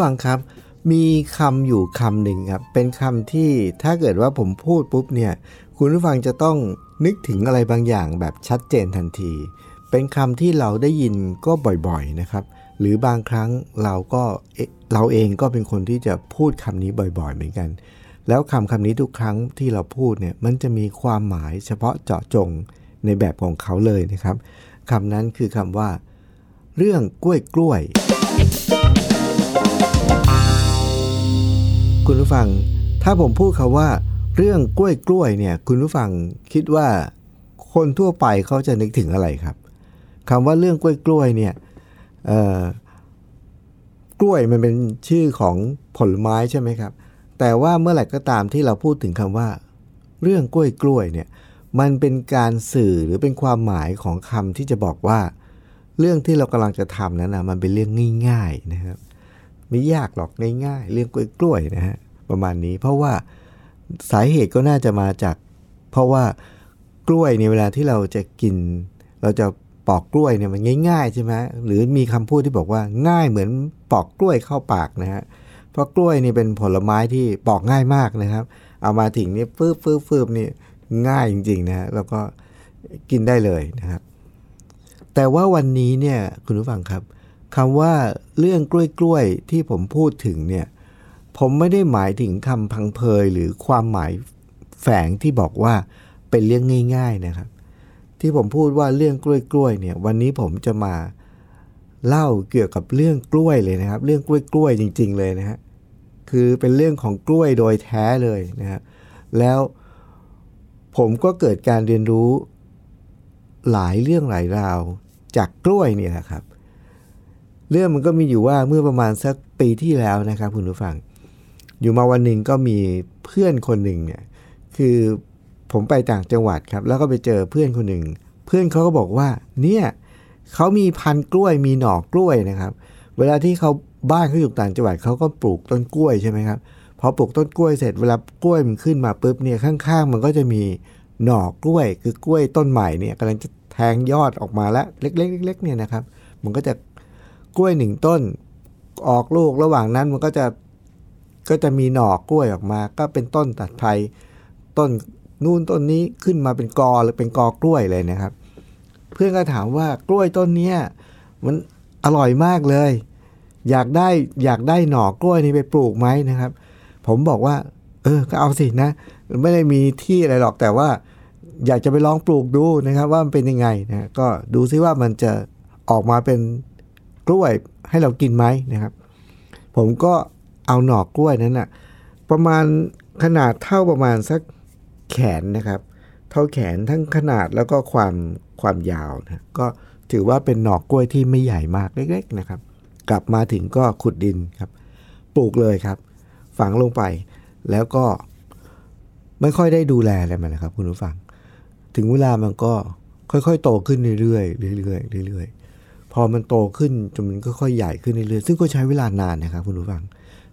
ฟังครับ มีคำอยู่คำหนึ่งครับ เป็นคำที่ถ้าเกิดว่าผมพูดปุ๊บเนี่ย คุณผู้ฟังจะต้องนึกถึงอะไรบางอย่างแบบชัดเจนทันที เป็นคำที่เราได้ยินก็บ่อยๆนะครับ หรือบางครั้งเราก็เอ๊ะเราเองก็เป็นคนที่จะพูดคำนี้บ่อยๆ เหมือนกัน แล้วคำคำนี้ทุกครั้งที่เราพูดเนี่ย มันจะมีความหมายเฉพาะเจาะจงในแบบของเขาเลยนะครับคำนั้นคือคำว่า เรื่องกล้วยกล้วย คุณผู้ฟัง ถ้าผมพูดคาว่า เรื่องกล้วยกล้วยเนี่ย คุณผู้ฟังคิดว่า คนทั่วไปเขาจะนึกถึงอะไรครับคำว่าเรื่องกล้วยกล้วยเนี่ยกล้วยมันเป็นชื่อของผลไม้ใช่ไหมครับ แต่ว่าเมื่อไหร่ก็ตามที่เราพูดถึงคำว่า เรื่องกล้วยกล้วยเนี่ย มันเป็นการสื่อหรือเป็นความหมายของคำที่จะบอกว่า เรื่องที่เรากำลังจะทำนั้นนะมันเป็นเรื่องง่าย ๆนะครับ ไม่ยากหรอกง่ายๆเรื่องกล้วยๆนะฮะประมาณนี้ เพราะว่าสาเหตุก็น่าจะมาจาก เพราะว่ากล้วยในเวลาที่เราจะกิน เราจะปอกกล้วยเนี่ยมันง่ายๆใช่ไหมหรือมีคำพูดที่บอกว่าง่ายเหมือนปอกกล้วยเข้าปากนะฮะเพราะกล้วยนี่เป็นผลไม้ที่ปอกง่ายมากนะครับ เอามาถึงนี่ฟืบฟืบฟืบนี่ง่ายจริงๆนะฮะแล้วก็กินได้เลยนะครับแต่ว่าวันนี้เนี่ยคุณผู้ฟังครับ คำว่าเรื่องกล้วยกล้วยๆที่ผมพูดถึงเนี่ย ผมไม่ได้หมายถึงคำพังเพยหรือความหมายแฝงที่บอกว่าเป็นเรื่องง่าย ๆนะครับ ที่ผมพูดว่าเรื่องกล้วยกล้วยๆเนี่ย วันนี้ผมจะมาเล่าเกี่ยวกับเรื่องกล้วยเลยนะครับ เรื่องกล้วยกล้วยๆจริง ๆ เลยนะฮะคือเป็นเรื่องของกล้วยโดยแท้เลยนะครับแล้วผมก็เกิดการเรียนรู้หลายเรื่องหลายราวจากกล้วยเนี่ยนะครับ เรื่องมันก็มีอยู่ว่าเมื่อประมาณสักปีที่แล้วนะครับคุณผู้ฟัง อยู่มาวันหนึ่งก็มีเพื่อนคนหนึ่งเนี่ยคือผมไปต่างจังหวัดครับ แล้วก็ไปเจอเพื่อนคนหนึ่งเพื่อนเขาก็บอกว่า เนี่ยเขามีพันกล้วยมีหน่อกล้วยนะครับ เวลาที่เขาบ้านเขาอยู่ต่างจังหวัดเขาก็ปลูกต้นกล้วยใช่ไหมครับพอปลูกต้นกล้วยเสร็จเวลากล้วยมันขึ้นมาปุ๊บเนี่ยข้างๆ มันก็จะมีหน่อกล้วย คือกล้วยต้นใหม่เนี่ยกำลังจะแทงยอดออกมาแล้วเล็กๆเล็กๆเนี่ยนะครับ มันก็จะ กล้วยหนึ่งต้น ออกลูกระหว่างนั้นมันก็จะก็จะมีหน่อกล้วยออกมา ก็เป็นต้นตัดไผ่ต้นนู่นต้นนี้ขึ้นมาเป็นกอหรือเป็นกอกล้วยเลยนะครับ เพื่อนก็ถามว่ากล้วยต้นเนี้ยมันอร่อยมากเลย อยากได้อยากได้หน่อกล้วยนี้ไปปลูกไหมนะครับ ผมบอกว่า เออก็เอาสินะ ไม่ได้มีที่อะไรหรอกแต่ว่า อยากจะไปลองปลูกดูนะครับ ว่ามันเป็นยังไงนะก็ดูซิว่ามันจะออกมาเป็น กล้วยให้เรากินไหมนะครับ ผมก็เอาหน่อกล้วยนั้นนะประมาณขนาดเท่าประมาณสักแขนนะครับ เท่าแขนทั้งขนาดแล้วก็ความความยาวนะก็ถือว่าเป็นหน่อกล้วยที่ไม่ใหญ่มากเล็ก ๆนะครับ กลับมาถึงก็ขุดดินครับ ปลูกเลยครับ ฝังลงไปแล้วก็ไม่ค่อยได้ดูแลอะไรมันนะครับ คุณผู้ฟัง ถึงเวลามันก็ค่อยๆ โตขึ้นเรื่อยๆเรื่อยๆเรื่อยๆ พอมันโตขึ้นจนมันก็ค่อยใหญ่ขึ้นเรื่อยๆซึ่งก็ใช้เวลานานนะครับคุณผู้ฟัง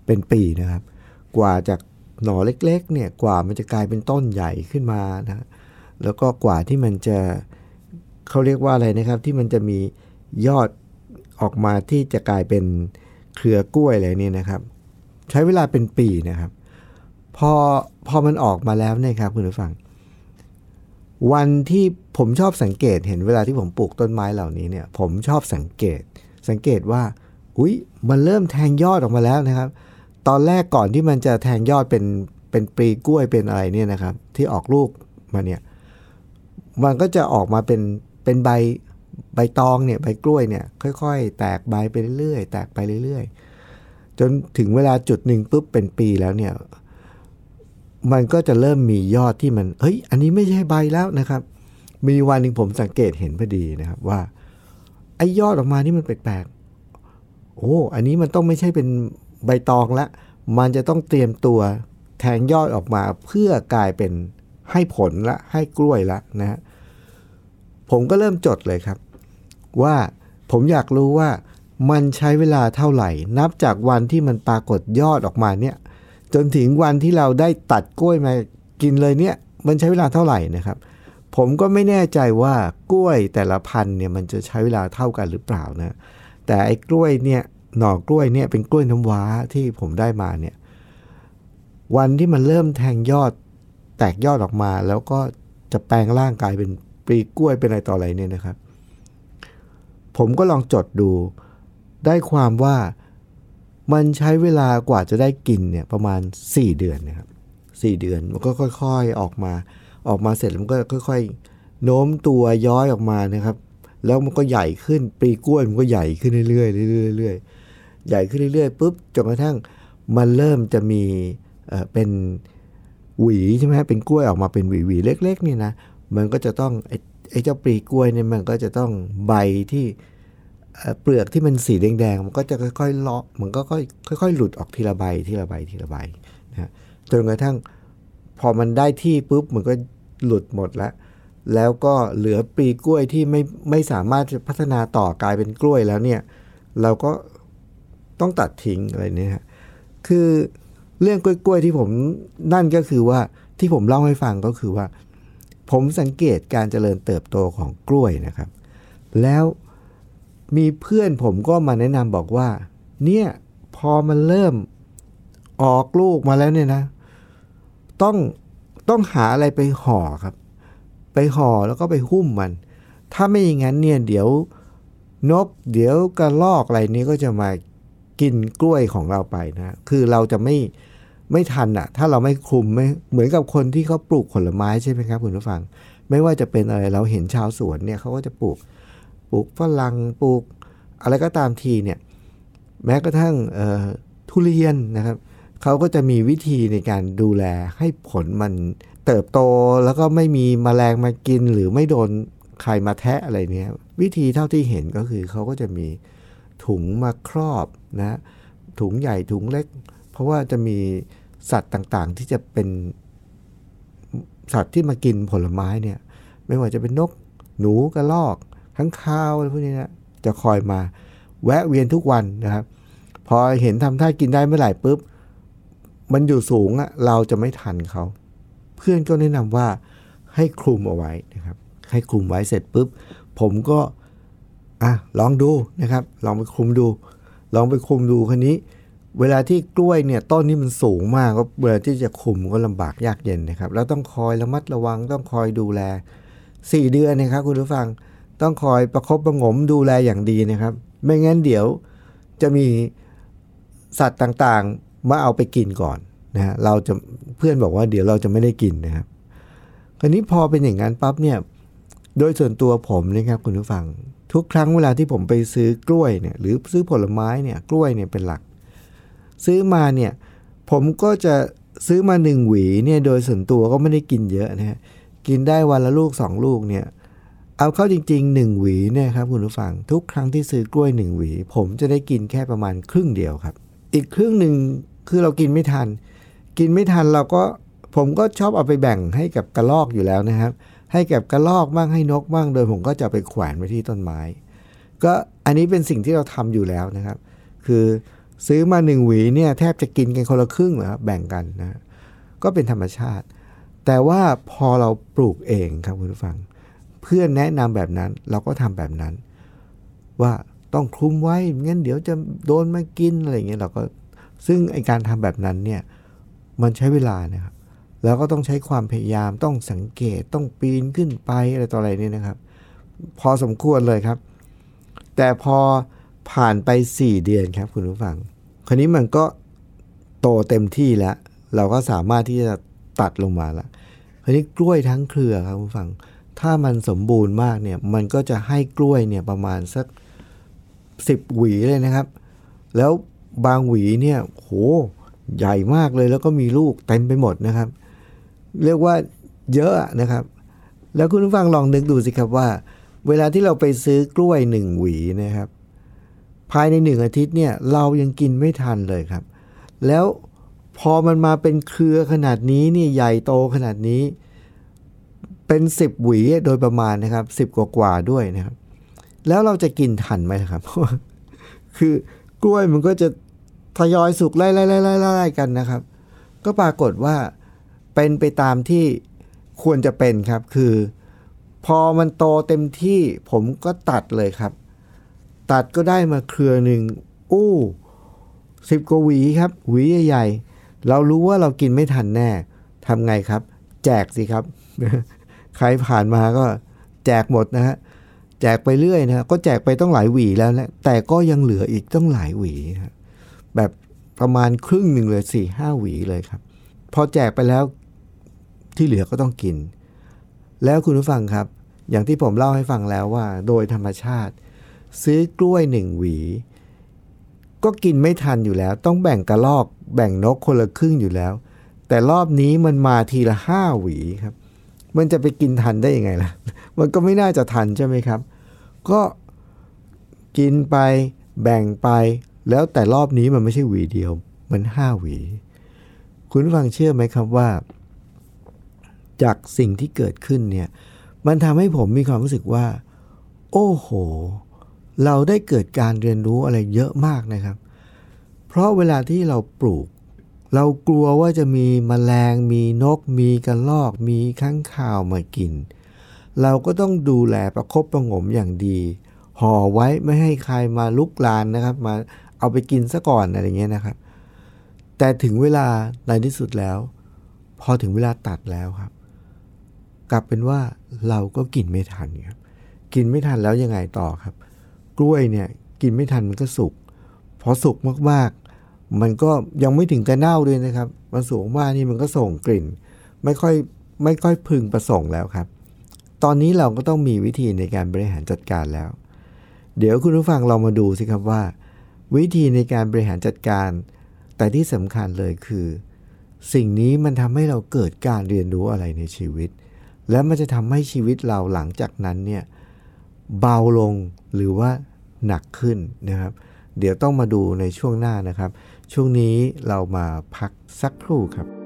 เป็นปีนะครับ กว่าจากหน่อเล็กๆเนี่ยกว่ามันจะกลายเป็นต้นใหญ่ขึ้นมานะแล้วก็กว่าที่มันจะเขาเรียกว่าอะไรนะครับ ที่มันจะมียอดออกมาที่จะกลายเป็นเครือกล้วยอะไรเนี่ยนะครับ ใช้เวลาเป็นปีนะครับ พอพอมันออกมาแล้วเนี่ยครับคุณผู้ฟัง วันที่ผมชอบสังเกตเห็นเวลาที่ผมปลูกต้นไม้เหล่านี้เนี่ย ผมชอบสังเกต สังเกตว่า อุ้ยมันเริ่มแทงยอดออกมาแล้วนะครับ ตอนแรกก่อนที่มันจะแทงยอดเป็นเป็นปลีกล้วยเป็นอะไรเนี่ยนะครับ ที่ออกลูกมาเนี่ย มันก็จะออกมาเป็นเป็นใบใบตองเนี่ยใบกล้วยเนี่ย ค่อยๆ แตกใบไปเรื่อยๆแตกไปเรื่อยๆ จนถึงเวลาจุดหนึ่งปุ๊บเป็นปีแล้วเนี่ย มันก็จะเริ่มมียอดที่มัน เฮ้ย อันนี้ไม่ใช่ใบแล้วนะครับ มีวันหนึ่งผมสังเกตเห็นพอดีนะครับว่า ไอ้ยอดออกมานี่มันแปลกๆ โอ้ อันนี้มันต้องไม่ใช่เป็นใบตองละ มันจะต้องเตรียมตัวแทงยอดออกมาเพื่อกลายเป็นให้ผลละ ให้กล้วยละนะฮะ ผมก็เริ่มจดเลยครับ ว่าผมอยากรู้ว่ามันใช้เวลาเท่าไหร่ นับจากวันที่มันปรากฏยอดออกมาเนี่ย จนถึงวันที่เราได้ตัดกล้วยมากินเลยเนี่ย มันใช้เวลาเท่าไหร่นะครับ ผมก็ไม่แน่ใจว่ากล้วยแต่ละพันธุ์เนี่ยมันจะใช้เวลาเท่ากันหรือเปล่านะ แต่ไอ้กล้วยเนี่ยหน่อกล้วยเนี่ยเป็นกล้วยน้ำว้าที่ผมได้มาเนี่ย วันที่มันเริ่มแทงยอดแตกยอดออกมา แล้วก็จะแปลงร่างกายเป็นปลีกล้วยเป็นอะไรต่ออะไรเนี่ยนะครับ ผมก็ลองจดดูได้ความว่า มันใช้เวลากว่าจะได้กินเนี่ยประมาณ 4 เดือนนะครับสี่เดือนมันก็ค่อยๆออกมา ออกมาเสร็จมันก็ค่อย ๆ โน้มตัวย้อยออกมานะครับ แล้วมันก็ใหญ่ขึ้นปลีกล้วยมันก็ใหญ่ขึ้นเรื่อยๆเรื่อยๆใหญ่ขึ้นเรื่อยๆปุ๊บจนกระทั่งมันเริ่มจะมีเอ่อเป็นหวีใช่ไหมเป็นกล้วยออกมาเป็นหวีๆเล็กๆนี่นะมันก็จะต้องไอ้ไอ้เจ้าปลีกล้วยเนี่ยมันก็จะต้องใบที่ เปลือกที่มันสีแดงๆ มันก็จะค่อยๆเลาะมันก็ค่อยๆค่อยๆหลุดออกทีละใบทีละใบทีละใบนะฮะจนกระทั่งพอมันได้ที่ปุ๊บมันก็หลุดหมดแล้ว แล้วก็เหลือปลีกล้วยที่ไม่ไม่สามารถจะพัฒนาต่อกลายเป็นกล้วยแล้วเนี่ย เราก็ต้องตัดทิ้งอะไรเนี่ยคือเรื่องกล้วยๆที่ผมนั่นก็คือว่าที่ผมเล่าให้ฟังก็คือว่า ผมสังเกตการเจริญเติบโตของกล้วยนะครับ แล้ว มีเพื่อนผมก็มาแนะนำบอกว่า เนี่ยพอมันเริ่มออกลูกมาแล้วเนี่ยนะ ต้องต้องหาอะไรไปห่อครับ ไปห่อแล้วก็ไปหุ้มมัน ถ้าไม่อย่างนั้นเนี่ยเดี๋ยวนกเดี๋ยวกระลอกอะไรนี้ก็จะมากินกล้วยของเราไปนะ คือเราจะไม่ไม่ทันอะถ้าเราไม่คุมไม่เหมือนกับคนที่เขาปลูกผลไม้ใช่ไหมครับคุณผู้ฟัง ไม่ว่าจะเป็นอะไรเราเห็นชาวสวนเนี่ยเขาก็จะปลูก ปลูกฝรั่งปลูกอะไรก็ตามทีเนี่ยแม้กระทั่งทุเรียนนะครับเขาก็จะมีวิธีในการดูแลให้ผลมันเติบโตแล้วก็ไม่มีแมลงมากินหรือไม่โดนใครมาแทะอะไรเนี่ยวิธีเท่าที่เห็นก็คือเขาก็จะมีถุงมาครอบนะถุงใหญ่ถุงเล็ก เพราะว่าจะมีสัตว์ต่างๆ ที่จะเป็นสัตว์ที่มากินผลไม้เนี่ยไม่ว่าจะเป็นนกหนูกระรอก ข้างคาวอะไรพวกนี้นะจะคอยมาแวะเวียนทุกวันนะครับ พอเห็นทำท่ากินได้เมื่อไหร่ปุ๊บ มันอยู่สูงอะเราจะไม่ทันเขา เพื่อนก็แนะนำว่าให้คลุมเอาไว้นะครับ ให้คลุมไว้เสร็จปุ๊บ ผมก็อะลองดูนะครับ ลองไปคลุมดู ลองไปคลุมดูคันนี้ เวลาที่กล้วยเนี่ยต้นนี้มันสูงมากก็เวลาที่จะคุมก็ลำบากยากเย็นนะครับ แล้วต้องคอยระมัดระวังต้องคอยดูแล 4 เดือนนะครับคุณผู้ฟัง ต้องคอยประคบประงมดูแลอย่างดีนะครับ ไม่งั้นเดี๋ยวจะมีสัตว์ต่างๆ มาเอาไปกินก่อนนะฮะเราจะเพื่อนบอกว่าเดี๋ยวเราจะไม่ได้กินนะครับคราวนี้พอเป็นอย่างนั้นปั๊บเนี่ยโดยส่วนตัวผมนะครับคุณผู้ฟัง ทุกครั้งเวลาที่ผมไปซื้อกล้วยเนี่ยหรือซื้อผลไม้เนี่ยกล้วยเนี่ยเป็นหลัก ซื้อมาเนี่ยผมก็จะซื้อมาหนึ่งหวีเนี่ยโดยส่วนตัวก็ไม่ได้กินเยอะนะฮะกินได้วันละลูกสองลูกเนี่ย เอาเข้าจริงๆหนึ่งหวีเนี่ยครับคุณผู้ฟังทุกครั้งที่ซื้อกล้วยหนึ่งหวี ผมจะได้กินแค่ประมาณครึ่งเดียวครับ อีกครึ่งหนึ่งคือเรากินไม่ทัน กินไม่ทันเราก็ผมก็ชอบเอาไปแบ่งให้กับกระรอกอยู่แล้วนะครับ ให้กับกระรอกบ้างให้นกบ้างโดยผมก็จะไปแขวนไว้ที่ต้นไม้ ก็อันนี้เป็นสิ่งที่เราทำอยู่แล้วนะครับ คือซื้อมาหนึ่งหวีเนี่ยแทบจะกินกันคนละครึ่งนะครับแบ่งกันนะก็เป็นธรรมชาติ แต่ว่าพอเราปลูกเองครับคุณผู้ฟัง พื่อนแนะนำแบบนั้น เราก็ทำแบบนั้น ว่าต้องคลุมไว้งั้นเดี๋ยวจะโดนมากินอะไรอย่างเงี้ยเราก็ซึ่งไอการทำแบบนั้นเนี่ยมันใช้เวลานะครับแล้วก็ต้องใช้ความพยายามต้องสังเกตต้องปีนขึ้นไปอะไรต่ออะไรเนี่ยนะครับ พอสมควรเลยครับ แต่พอผ่านไป 4 เดือนครับคุณผู้ฟัง คราวนี้มันก็โตเต็มที่แล้ว เราก็สามารถที่จะตัดลงมาแล้วคราวนี้กล้วยทั้งเครือครับคุณผู้ฟัง ถ้ามันสมบูรณ์มากเนี่ยมันก็จะให้กล้วยเนี่ยประมาณสัก10หวีเลยนะครับ แล้วบางหวีเนี่ยโหใหญ่มากเลยแล้วก็มีลูกเต็มไปหมดนะครับ เรียกว่าเยอะนะครับ แล้วคุณผู้ฟังลองนึกดูสิครับว่า เวลาที่เราไปซื้อกล้วยหนึ่งหวีนะครับ ภายในหนึ่งอาทิตย์เนี่ยเรายังกินไม่ทันเลยครับ แล้วพอมันมาเป็นเครือขนาดนี้นี่ใหญ่โตขนาดนี้ เป็นสิบหวีโดยประมาณนะครับสิบกว่าด้วยนะครับ แล้วเราจะกินทันไหมครับ คือกล้วยมันก็จะทยอยสุกไล่ไล่ไล่ไล่ไล่กันนะครับ ก็ปรากฏว่าเป็นไปตามที่ควรจะเป็นครับ คือ พอมันโตเต็มที่ผมก็ตัดเลยครับ ตัดก็ได้มาเครือหนึ่งอู้สิบกว่าหวีครับ หวีใหญ่ๆเรารู้ว่าเรากินไม่ทันแน่ทำไงครับ แจกสิครับ ใครผ่านมาก็แจกหมดนะฮะแจกไปเรื่อยนะฮะก็แจกไปต้องหลายหวีแล้วนะแต่ก็ยังเหลืออีกต้องหลายหวีนะแบบประมาณครึ่งหนึ่งเลยสี่ห้าหวีเลยครับ พอแจกไปแล้วที่เหลือก็ต้องกิน แล้วคุณผู้ฟังครับ อย่างที่ผมเล่าให้ฟังแล้วว่า โดยธรรมชาติ ซื้อกล้วยหนึ่งหวี ก็กินไม่ทันอยู่แล้ว ต้องแบ่งกระลอก แบ่งนกคนละครึ่งอยู่แล้ว แต่รอบนี้มันมาทีละห้าหวีครับ มันจะไปกินทันได้ยังไงล่ะ มันก็ไม่น่าจะทันใช่ไหมครับ ก็กินไปแบ่งไป แล้วแต่รอบนี้มันไม่ใช่หวีเดียว มันห้าหวี คุณฟังเชื่อไหมครับว่า จากสิ่งที่เกิดขึ้นเนี่ย มันทำให้ผมมีความรู้สึกว่า โอ้โห เราได้เกิดการเรียนรู้อะไรเยอะมากนะครับ เพราะเวลาที่เราปลูก เรากลัวว่าจะมีมแมลงมีนก มีกระรอก มีข้างข่าวมากิน เราก็ต้องดูแลประคบประงมอย่างดี ห่อไว้ไม่ให้ใครมาลุกลานนะครับ มาเอาไปกินซะก่อนอะไรเงี้ยนะครับ แต่ถึงเวลาในที่สุดแล้ว พอถึงเวลาตัดแล้วครับ กลับเป็นว่าเราก็กินไม่ทันครับกินไม่ทันแล้วยังไงต่อครับ กล้วยเนี่ยกินไม่ทันมันก็สุกพอสุกมากๆ มันก็ยังไม่ถึงกับเน่าด้วยนะครับ มันสูงมากนี่มันก็ส่งกลิ่น ไม่ค่อยไม่ค่อยพึงประสงค์แล้วครับ ตอนนี้เราก็ต้องมีวิธีในการบริหารจัดการแล้ว เดี๋ยวคุณผู้ฟังเรามาดูสิครับว่า วิธีในการบริหารจัดการ แต่ที่สำคัญเลยคือ สิ่งนี้มันทำให้เราเกิดการเรียนรู้อะไรในชีวิต และมันจะทำให้ชีวิตเราหลังจากนั้นเนี่ยเบาลงหรือว่าหนักขึ้นนะครับ เดี๋ยวต้องมาดูในช่วงหน้านะครับ ช่วงนี้เรามาพักสักครู่ครับ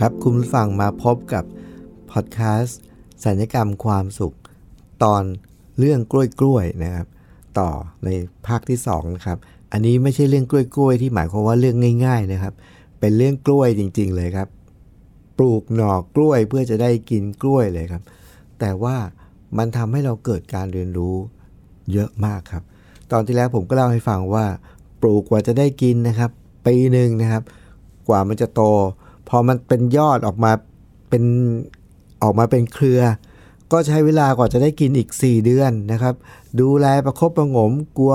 ครับคุณผู้ฟังมาพบกับพอดแคสต์สัญญกรรมความสุข ตอนเรื่องกล้วยกล้วยนะครับ ต่อในภาคที่2นะครับอันนี้ไม่ใช่เรื่องกล้วยกล้วยที่หมายความว่าเรื่องง่าย ๆนะครับ เป็นเรื่องกล้วยจริง ๆ เลยครับ ปลูกหน่อกล้วยเพื่อจะได้กินกล้วยเลยครับ แต่ว่ามันทำให้เราเกิดการเรียนรู้เยอะมากครับ ตอนที่แล้วผมก็เล่าให้ฟังว่า ปลูกกว่าจะได้กินนะครับ ปีหนึ่งนะครับ กว่ามันจะโต พอมันเป็นยอดออกมาเป็นออกมาเป็นเครือ ก็ใช้เวลากว่าจะได้กินอีก 4 เดือนนะครับ ดูแลประคบประงมกลัว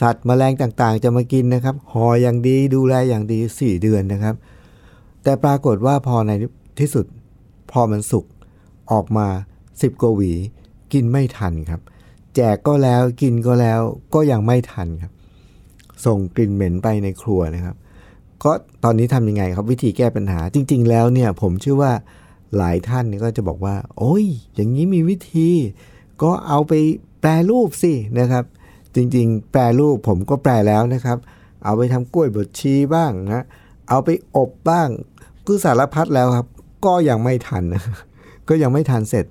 สัตว์แมลงต่างๆ จะมากินนะครับห่ออย่างดีดูแลอย่างดี 4 เดือนนะครับ แต่ปรากฏว่าพอในที่สุดพอมันสุกออกมา 10กว่าหวี กินไม่ทันครับ แจกก็แล้วกินก็แล้วก็ยังไม่ทันครับ ส่งกลิ่นเหม็นไปในครัวนะครับ ก็ตอนนี้ทำยังไงครับวิธีแก้ปัญหา จริง ๆ แล้วเนี่ยผมเชื่อว่าหลายท่านก็จะบอกว่า โอ้ย อย่างนี้มีวิธี ก็เอาไปแปรรูปสินะครับ จริง ๆ แปรรูปผมก็แปรแล้วนะครับ เอาไปทำกล้วยบดชีบ้างนะเอาไปอบบ้างคือสารพัดแล้วครับ ก็ยังไม่ทันนะก็ยังไม่ทันเสร็จ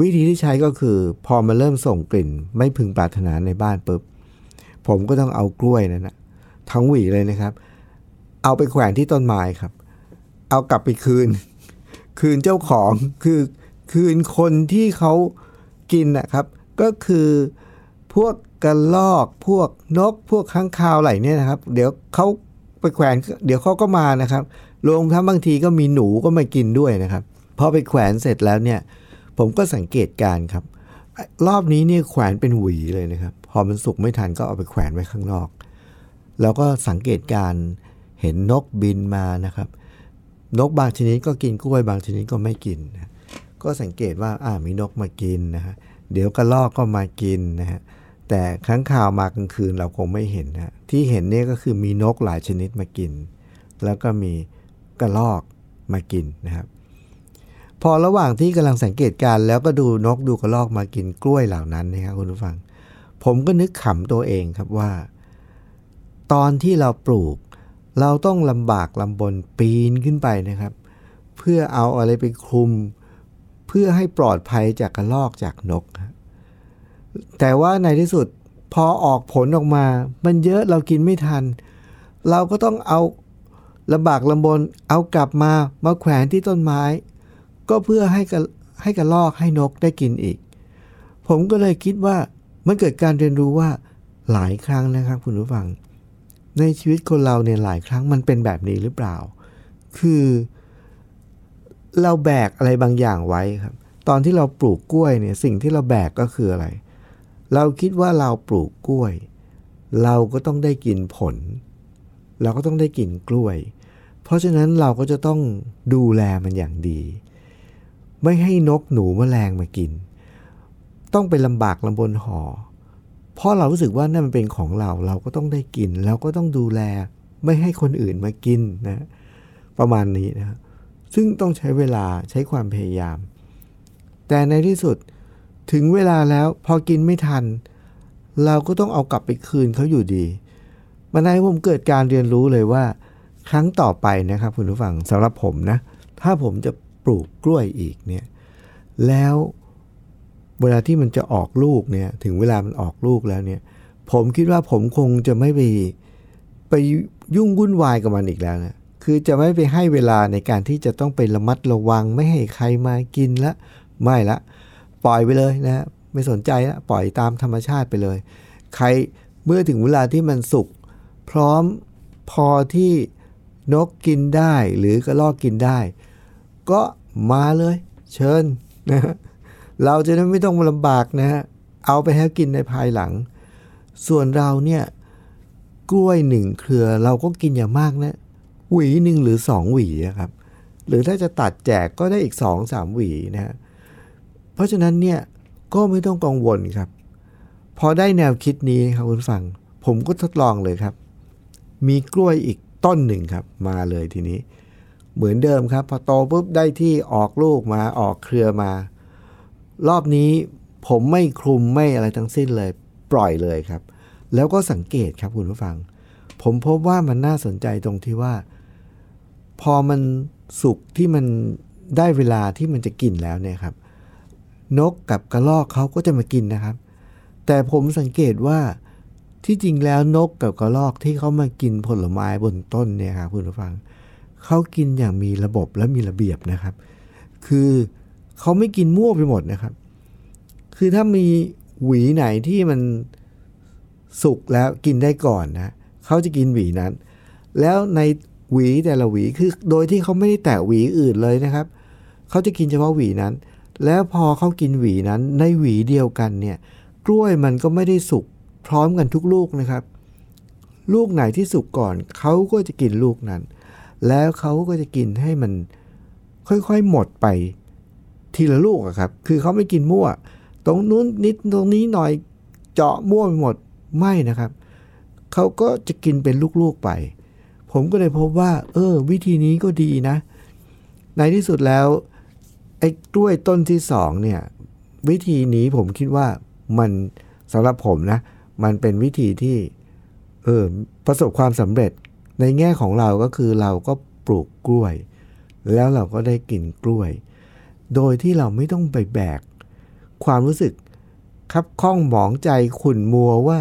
วิธีที่ใช้ก็คือ พอมาเริ่มส่งกลิ่น ไม่พึงปรารถนาในบ้านปุ๊บผมก็ต้องเอากล้วยนั่นนะทั้งหวีเลยนะครับ เอาไปแขวนที่ต้นไม้ครับ เอากลับไปคืน คืนเจ้าของคือคืนคนที่เขากินนะครับ ก็คือพวกกระลอกพวกนกพวกค้างคาวไหลเนี่ยนะครับ เดี๋ยวเขาไปแขวน เดี๋ยวเขาก็มานะครับรวมทั้งบางทีก็มีหนูก็มากินด้วยนะครับพอไปแขวนเสร็จแล้วเนี่ย ผมก็สังเกตการครับ รอบนี้เนี่ยแขวนเป็นหวีเลยนะครับ พอมันสุกไม่ทันก็เอาไปแขวนไว้ข้างนอก แล้วก็สังเกตการ เห็นนกบินมานะครับ นกบางชนิดก็กินกล้วยบางชนิดก็ไม่กินนะก็สังเกตว่าอ่ามีนกมากินนะฮะเดี๋ยวกระรอกก็มากินนะฮะแต่ครั้งข่าวมากลางคืนเราคงไม่เห็นนะที่เห็นเนี่ยก็คือมีนกหลายชนิดมากิน แล้วก็มีกระรอกมากินนะครับ พอระหว่างที่กำลังสังเกตการแล้วก็ดูนกดูกระรอกมากินกล้วยเหล่านั้นนะครับคุณผู้ฟัง ผมก็นึกขำตัวเองครับว่า ตอนที่เราปลูก เราต้องลำบากลำบนปีนขึ้นไปนะครับ เพื่อเอาอะไรไปคลุม เพื่อให้ปลอดภัยจากกระรอกจากนก แต่ว่าในที่สุดพอออกผลออกมา มันเยอะเรากินไม่ทัน เราก็ต้องเอาลำบากลำบนเอากลับมามาแขวนที่ต้นไม้ ก็เพื่อให้กระให้กระลอกให้นกได้กินอีก ผมก็เลยคิดว่ามันเกิดการเรียนรู้ว่าหลายครั้งนะครับคุณผู้ฟัง ในชีวิตคนเราเนี่ยหลายครั้งมันเป็นแบบนี้หรือเปล่า คือ เราแบกอะไรบางอย่างไว้ครับ ตอนที่เราปลูกกล้วยเนี่ยสิ่งที่เราแบกก็คืออะไร เราคิดว่าเราปลูกกล้วย เราก็ต้องได้กินผล เราก็ต้องได้กินกล้วย เพราะฉะนั้นเราก็จะต้องดูแลมันอย่างดี ไม่ให้นกหนูแมลงมากิน ต้องไปลำบากลำบนหอ เพราะเรารู้สึกว่านั่นมันเป็นของเราเราก็ต้องได้กินแล้วก็ต้องดูแลไม่ให้คนอื่นมากินนะประมาณนี้นะซึ่งต้องใช้เวลาใช้ความพยายาม แต่ในที่สุดถึงเวลาแล้วพอกินไม่ทัน เราก็ต้องเอากลับไปคืนเขาอยู่ดีมันให้ผมเกิดการเรียนรู้เลยว่า ครั้งต่อไปนะครับคุณผู้ฟังสำหรับผมนะ ถ้าผมจะปลูกกล้วยอีกเนี่ยแล้ว เวลาที่มันจะออกลูกเนี่ยถึงเวลามันออกลูกแล้วเนี่ย ผมคิดว่าผมคงจะไม่ไปไปยุ่งวุ่นวายกับมันอีกแล้วนะคือจะไม่ไปให้เวลาในการที่จะต้องไประมัดระวัง ไม่ให้ใครมากินละไม่ละ ปล่อยไปเลยนะไม่สนใจละปล่อยตามธรรมชาติไปเลย ใครเมื่อถึงเวลาที่มันสุกพร้อมพอที่นกกินได้หรือกระรอกกินได้ ก็มาเลย เชิญนะ เราจะได้ไม่ต้องลำบากนะฮะเอาไปให้กินในภายหลัง ส่วนเราเนี่ยกล้วยหนึ่งเครือเราก็กินอย่างมากนะหวีหนึ่งหรือสองหวีอะครับ หรือถ้าจะตัดแจกก็ได้อีกสองสามหวีนะฮะเพราะฉะนั้นเนี่ยก็ไม่ต้องกังวลครับ พอได้แนวคิดนี้ครับคุณฟัง ผมก็ทดลองเลยครับ มีกล้วยอีกต้นหนึ่งครับ มาเลยทีนี้ เหมือนเดิมครับ พอโตปุ๊บได้ที่ออกลูกมาออกเครือมา รอบนี้ผมไม่คลุมไม่อะไรทั้งสิ้นเลย ปล่อยเลยครับ แล้วก็สังเกตครับคุณผู้ฟัง ผมพบว่ามันน่าสนใจตรงที่ว่า พอมันสุกที่มันได้เวลาที่มันจะกินแล้วเนี่ยครับ นกกับกระรอกเขาก็จะมากินนะครับ แต่ผมสังเกตว่าที่จริงแล้วนกกับกระรอกที่เขามากินผลไม้บนต้นเนี่ยครับคุณผู้ฟังเขากินอย่างมีระบบและมีระเบียบนะครับ คือเขาไม่กินมั่วไปหมดนะครับ คือถ้ามีหวีไหนที่มันสุกแล้วกินได้ก่อนนะเขาจะกินหวีนั้น แล้วในหวีแต่ละหวีคือโดยที่เขาไม่ได้แตะหวีอื่นเลยนะครับเขาจะกินเฉพาะหวีนั้น แล้วพอเขากินหวีนั้น ในหวีเดียวกันเนี่ยกล้วยมันก็ไม่ได้สุกพร้อมกันทุกลูกนะครับ ลูกไหนที่สุกก่อนเขาก็จะกินลูกนั้น แล้วเขาก็จะกินให้มันค่อยๆหมดไป ทีละลูกอะครับ คือเขาไม่กินมั่ว ตรงนู้นนิดตรงนี้หน่อยเจาะมั่วไปหมดไม่นะครับ เขาก็จะกินเป็นลูกๆไป ผมก็เลยพบว่า เออ วิธีนี้ก็ดีนะ ในที่สุดแล้วไอ้กล้วยต้นที่สองเนี่ย วิธีนี้ผมคิดว่ามันสำหรับผมนะ มันเป็นวิธีที่ เออประสบความสำเร็จในแง่ของเราก็คือเราก็ปลูกกล้วย แล้วเราก็ได้กินกล้วย โดยที่เราไม่ต้องไปแบก ความรู้สึกครับข้องหมองใจขุ่นมัวว่า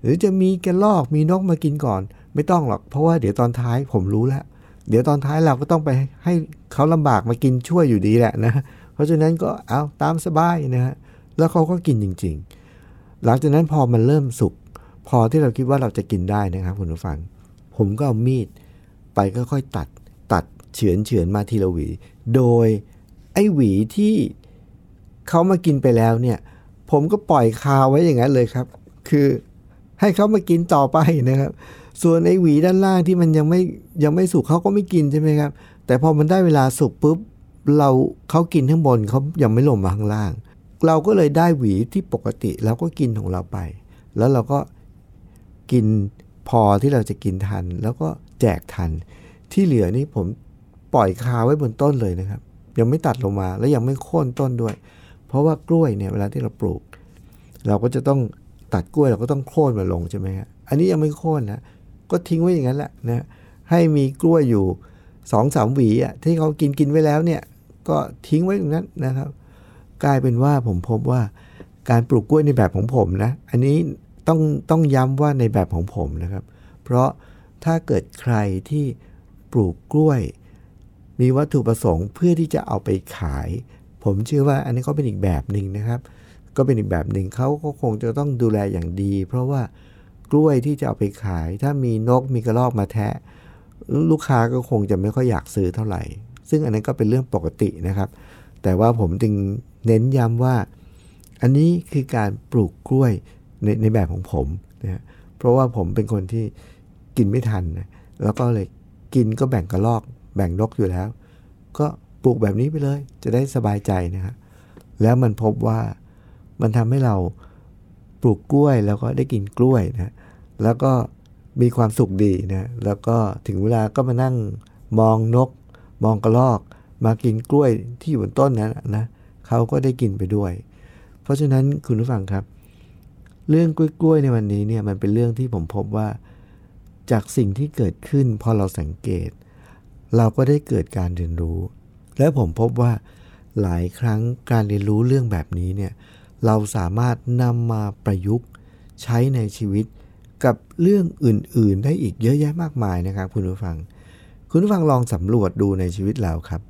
หรือจะมีกระลอกมีนกมากินก่อน ไม่ต้องหรอก เพราะว่าเดี๋ยวตอนท้ายผมรู้แล้ว เดี๋ยวตอนท้ายเราก็ต้องไปให้เขาลำบากมากินช่วยอยู่ดีแหละนะเพราะฉะนั้นก็เอาตามสบายนะฮะแล้วเขาก็กินจริง ๆ หลังจากนั้นพอมันเริ่มสุกพอที่เราคิดว่าเราจะกินได้นะครับคุณผู้ฟัง ผมก็เอามีดไปค่อยๆตัดตัดเฉือนเฉือนมาทีละหวี โดย ไอ้หวีที่เขามากินไปแล้วเนี่ย ผมก็ปล่อยคาไว้อย่างนั้นเลยครับ คือให้เขามากินต่อไปนะครับ ส่วนไอ้หวีด้านล่างที่มันยังไม่ยังไม่สุกเขาก็ไม่กินใช่ไหมครับ แต่พอมันได้เวลาสุกปุ๊บเราเขากินข้างบนเขายังไม่ลงมาข้างล่าง เราก็เลยได้หวีที่ปกติเราก็กินของเราไป แล้วเราก็กินพอที่เราจะกินทัน แล้วก็แจกทัน ที่เหลือนี่ผมปล่อยคาไว้บนต้นเลยนะครับ ยังไม่ตัดลงมา แล้วยังไม่โค่นต้นด้วย เพราะว่ากล้วยเนี่ยเวลาที่เราปลูก เราก็จะต้องตัดกล้วยเราก็ต้องโค่นมาลงใช่ไหมฮะอันนี้ยังไม่โค่นนะก็ทิ้งไว้อย่างนั้นแหละนะให้มีกล้วยอยู่สองสามหวีอะที่เขากินกินไว้แล้วเนี่ยก็ทิ้งไว้ตรงนั้นนะครับ กลายเป็นว่าผมพบว่าการปลูกกล้วยในแบบของผมนะ อันนี้ต้องต้องย้ำว่าในแบบของผมนะครับ เพราะถ้าเกิดใครที่ปลูกกล้วย มีวัตถุประสงค์เพื่อที่จะเอาไปขาย ผมเชื่อว่าอันนี้ก็เป็นอีกแบบหนึ่งนะครับ ก็เป็นอีกแบบหนึ่งเขาก็คงจะต้องดูแลอย่างดี เพราะว่ากล้วยที่จะเอาไปขาย ถ้ามีนกมีกระรอกมาแทะ ลูกค้าก็คงจะไม่ค่อยอยากซื้อเท่าไหร่ ซึ่งอันนั้นก็เป็นเรื่องปกตินะครับ แต่ว่าผมจึงเน้นย้ำว่า อันนี้คือการปลูกกล้วยในในแบบของผมนะเพราะว่าผมเป็นคนที่กินไม่ทันนะแล้วก็เลยกินก็แบ่งกระรอก แบ่งนกอยู่แล้ว ก็ปลูกแบบนี้ไปเลย จะได้สบายใจนะครับแล้วมันพบว่ามันทำให้เราปลูกกล้วยแล้วก็ได้กินกล้วยนะแล้วก็มีความสุขดีนะแล้วก็ถึงเวลาก็มานั่งมองนก มองกระรอก มากินกล้วยที่อยู่บนต้นนั้นนะเขาก็ได้กินไปด้วย เพราะฉะนั้นคุณผู้ฟังครับ เรื่องกล้วยๆในวันนี้เนี่ยมันเป็นเรื่องที่ผมพบว่า จากสิ่งที่เกิดขึ้นพอเราสังเกต เราก็ได้เกิดการเรียนรู้ และผมพบว่าหลายครั้งการเรียนรู้เรื่องแบบนี้เนี่ยเราสามารถนำมาประยุกต์ใช้ในชีวิตกับเรื่องอื่น ๆ ได้อีกเยอะแยะมากมายนะครับ คุณผู้ฟัง คุณผู้ฟังลองสำรวจดูในชีวิตเราครับ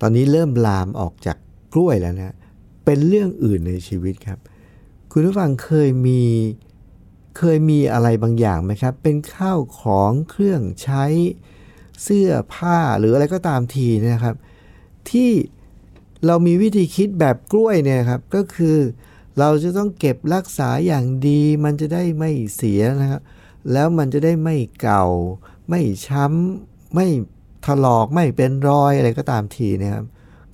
ตอนนี้เริ่มลามออกจากกล้วยแล้วนะเป็นเรื่องอื่นในชีวิตครับ คุณผู้ฟังเคยมีเคยมีอะไรบางอย่างไหมครับ เป็นข้าวของเครื่องใช้ เสื้อผ้าหรืออะไรก็ตามทีนะครับ ที่เรามีวิธีคิดแบบกล้วยเนี่ยครับก็คือเราจะต้องเก็บรักษาอย่างดี มันจะได้ไม่เสียนะครับ แล้วมันจะได้ไม่เก่า ไม่ช้ำ ไม่ถลอกไม่เป็นรอยอะไรก็ตามทีนะครับ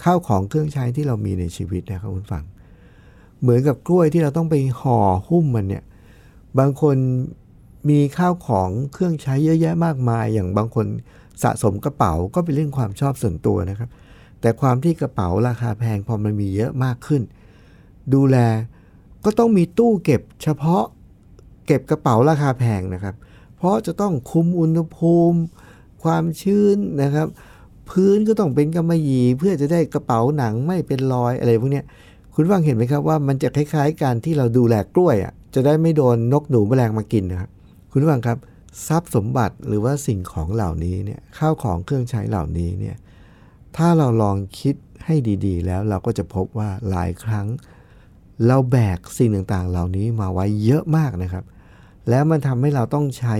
ข้าวของเครื่องใช้ที่เรามีในชีวิตนะครับคุณฟัง เหมือนกับกล้วยที่เราต้องไปห่อหุ้มมันเนี่ยบางคนมีข้าวของเครื่องใช้เยอะแยะมากมาย อย่างบางคน สะสมกระเป๋าก็เป็นเรื่องความชอบส่วนตัวนะครับ แต่ความที่กระเป๋าราคาแพงพอมันมีเยอะมากขึ้น ดูแลก็ต้องมีตู้เก็บเฉพาะเก็บกระเป๋าราคาแพงนะครับ เพราะจะต้องคุมอุณหภูมิ ความชื้นนะครับ พื้นก็ต้องเป็นกำมะหยี่เพื่อจะได้กระเป๋าหนังไม่เป็นรอยอะไรพวกนี้คุณฟังเห็นไหมครับว่ามันจะคล้ายๆ การที่เราดูแลกล้วยอะจะได้ไม่โดนนกหนูแมลงมากินนะครับ คุณฟังครับ ทรัพย์สมบัติหรือว่าสิ่งของเหล่านี้เนี่ยข้าวของเครื่องใช้เหล่านี้เนี่ยถ้าเราลองคิดให้ดีๆ แล้วเราก็จะพบว่าหลายครั้ง เราแบกสิ่งต่างๆ เหล่านี้มาไว้เยอะมากนะครับ แล้วมันทำให้เราต้องใช้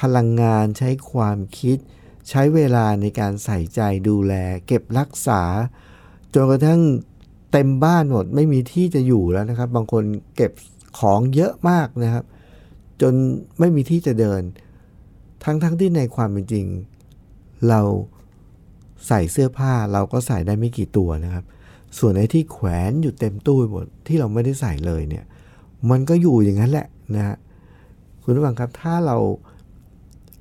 พลังงานใช้ความคิด ใช้เวลาในการใส่ใจดูแล เก็บรักษาจนกระทั่งเต็มบ้านหมดไม่มีที่จะอยู่แล้วนะครับ บางคนเก็บของเยอะมากนะครับ จนไม่มีที่จะเดิน ทั้งๆทที่ในความเป็นจริง เราใส่เสื้อผ้าเราก็ใส่ได้ไม่กี่ตัวนะครับ ส่วนไอ้ที่แขวนอยู่เต็มตู้หมดที่เราไม่ได้ใส่เลยเนี่ย มันก็อยู่อย่างนั้นแหละนะฮะคุณผู้ฟังครับถ้าเรา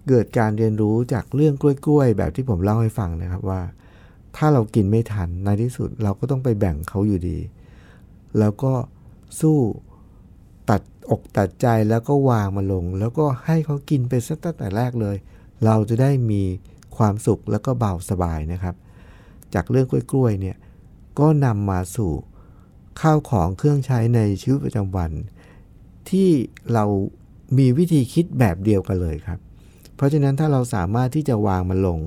เกิดการเรียนรู้จากเรื่องกล้วยๆ แบบที่ผมเล่าให้ฟังนะครับว่า ถ้าเรากินไม่ทันในที่สุดเราก็ต้องไปแบ่งเขาอยู่ดี แล้วก็สู้ อกตัดใจแล้วก็วางมาลง แล้วก็ให้เขากินไปสักตั้งแต่แรกเลย เราจะได้มีความสุขแล้วก็เบาสบายนะครับ จากเรื่องกล้วยๆเนี่ยก็นำมาสู่ข้าวของเครื่องใช้ในชีวิตประจำวัน ที่เรามีวิธีคิดแบบเดียวกันเลยครับ เพราะฉะนั้นถ้าเราสามารถที่จะวางมันลง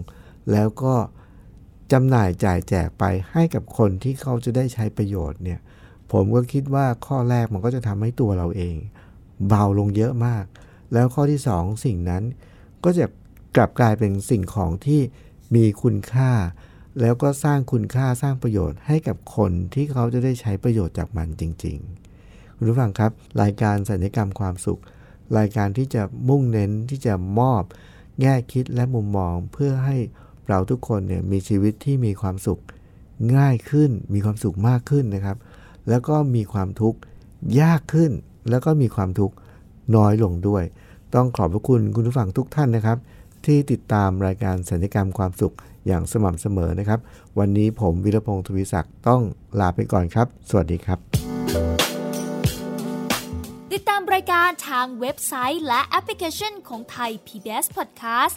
แล้วก็จำหน่ายจ่ายแจกไปให้กับคนที่เขาจะได้ใช้ประโยชน์เนี่ย ผมก็คิดว่าข้อแรกมันก็จะทำให้ตัวเราเอง เบาลงเยอะมาก แล้วข้อที่สองสิ่งนั้นก็จะกลับกลายเป็นสิ่งของที่มีคุณค่า แล้วก็สร้างคุณค่าสร้างประโยชน์ให้กับคนที่เขาจะได้ใช้ประโยชน์จากมันจริง ๆ คุณผู้ฟังครับ รายการสัญญกรรมความสุข รายการที่จะมุ่งเน้นที่จะมอบแง่คิดและมุมมองเพื่อให้เราทุกคนเนี่ยมีชีวิตที่มีความสุขง่ายขึ้น มีความสุขมากขึ้นนะครับ แล้วก็มีความทุกข์ยากขึ้น แล้วก็มีความทุกข์น้อยลงด้วย ต้องขอบพระคุณคุณผู้ฟังทุกท่านนะครับ ที่ติดตามรายการสัญญกรรมความสุขอย่างสม่ำเสมอนะครับ วันนี้ผมวิรพงศ์ทวิศักดิ์ต้องลาไปก่อนครับ สวัสดีครับ ติดตามรายการทางเว็บไซต์และแอปพลิเคชันของไทย PBS Podcast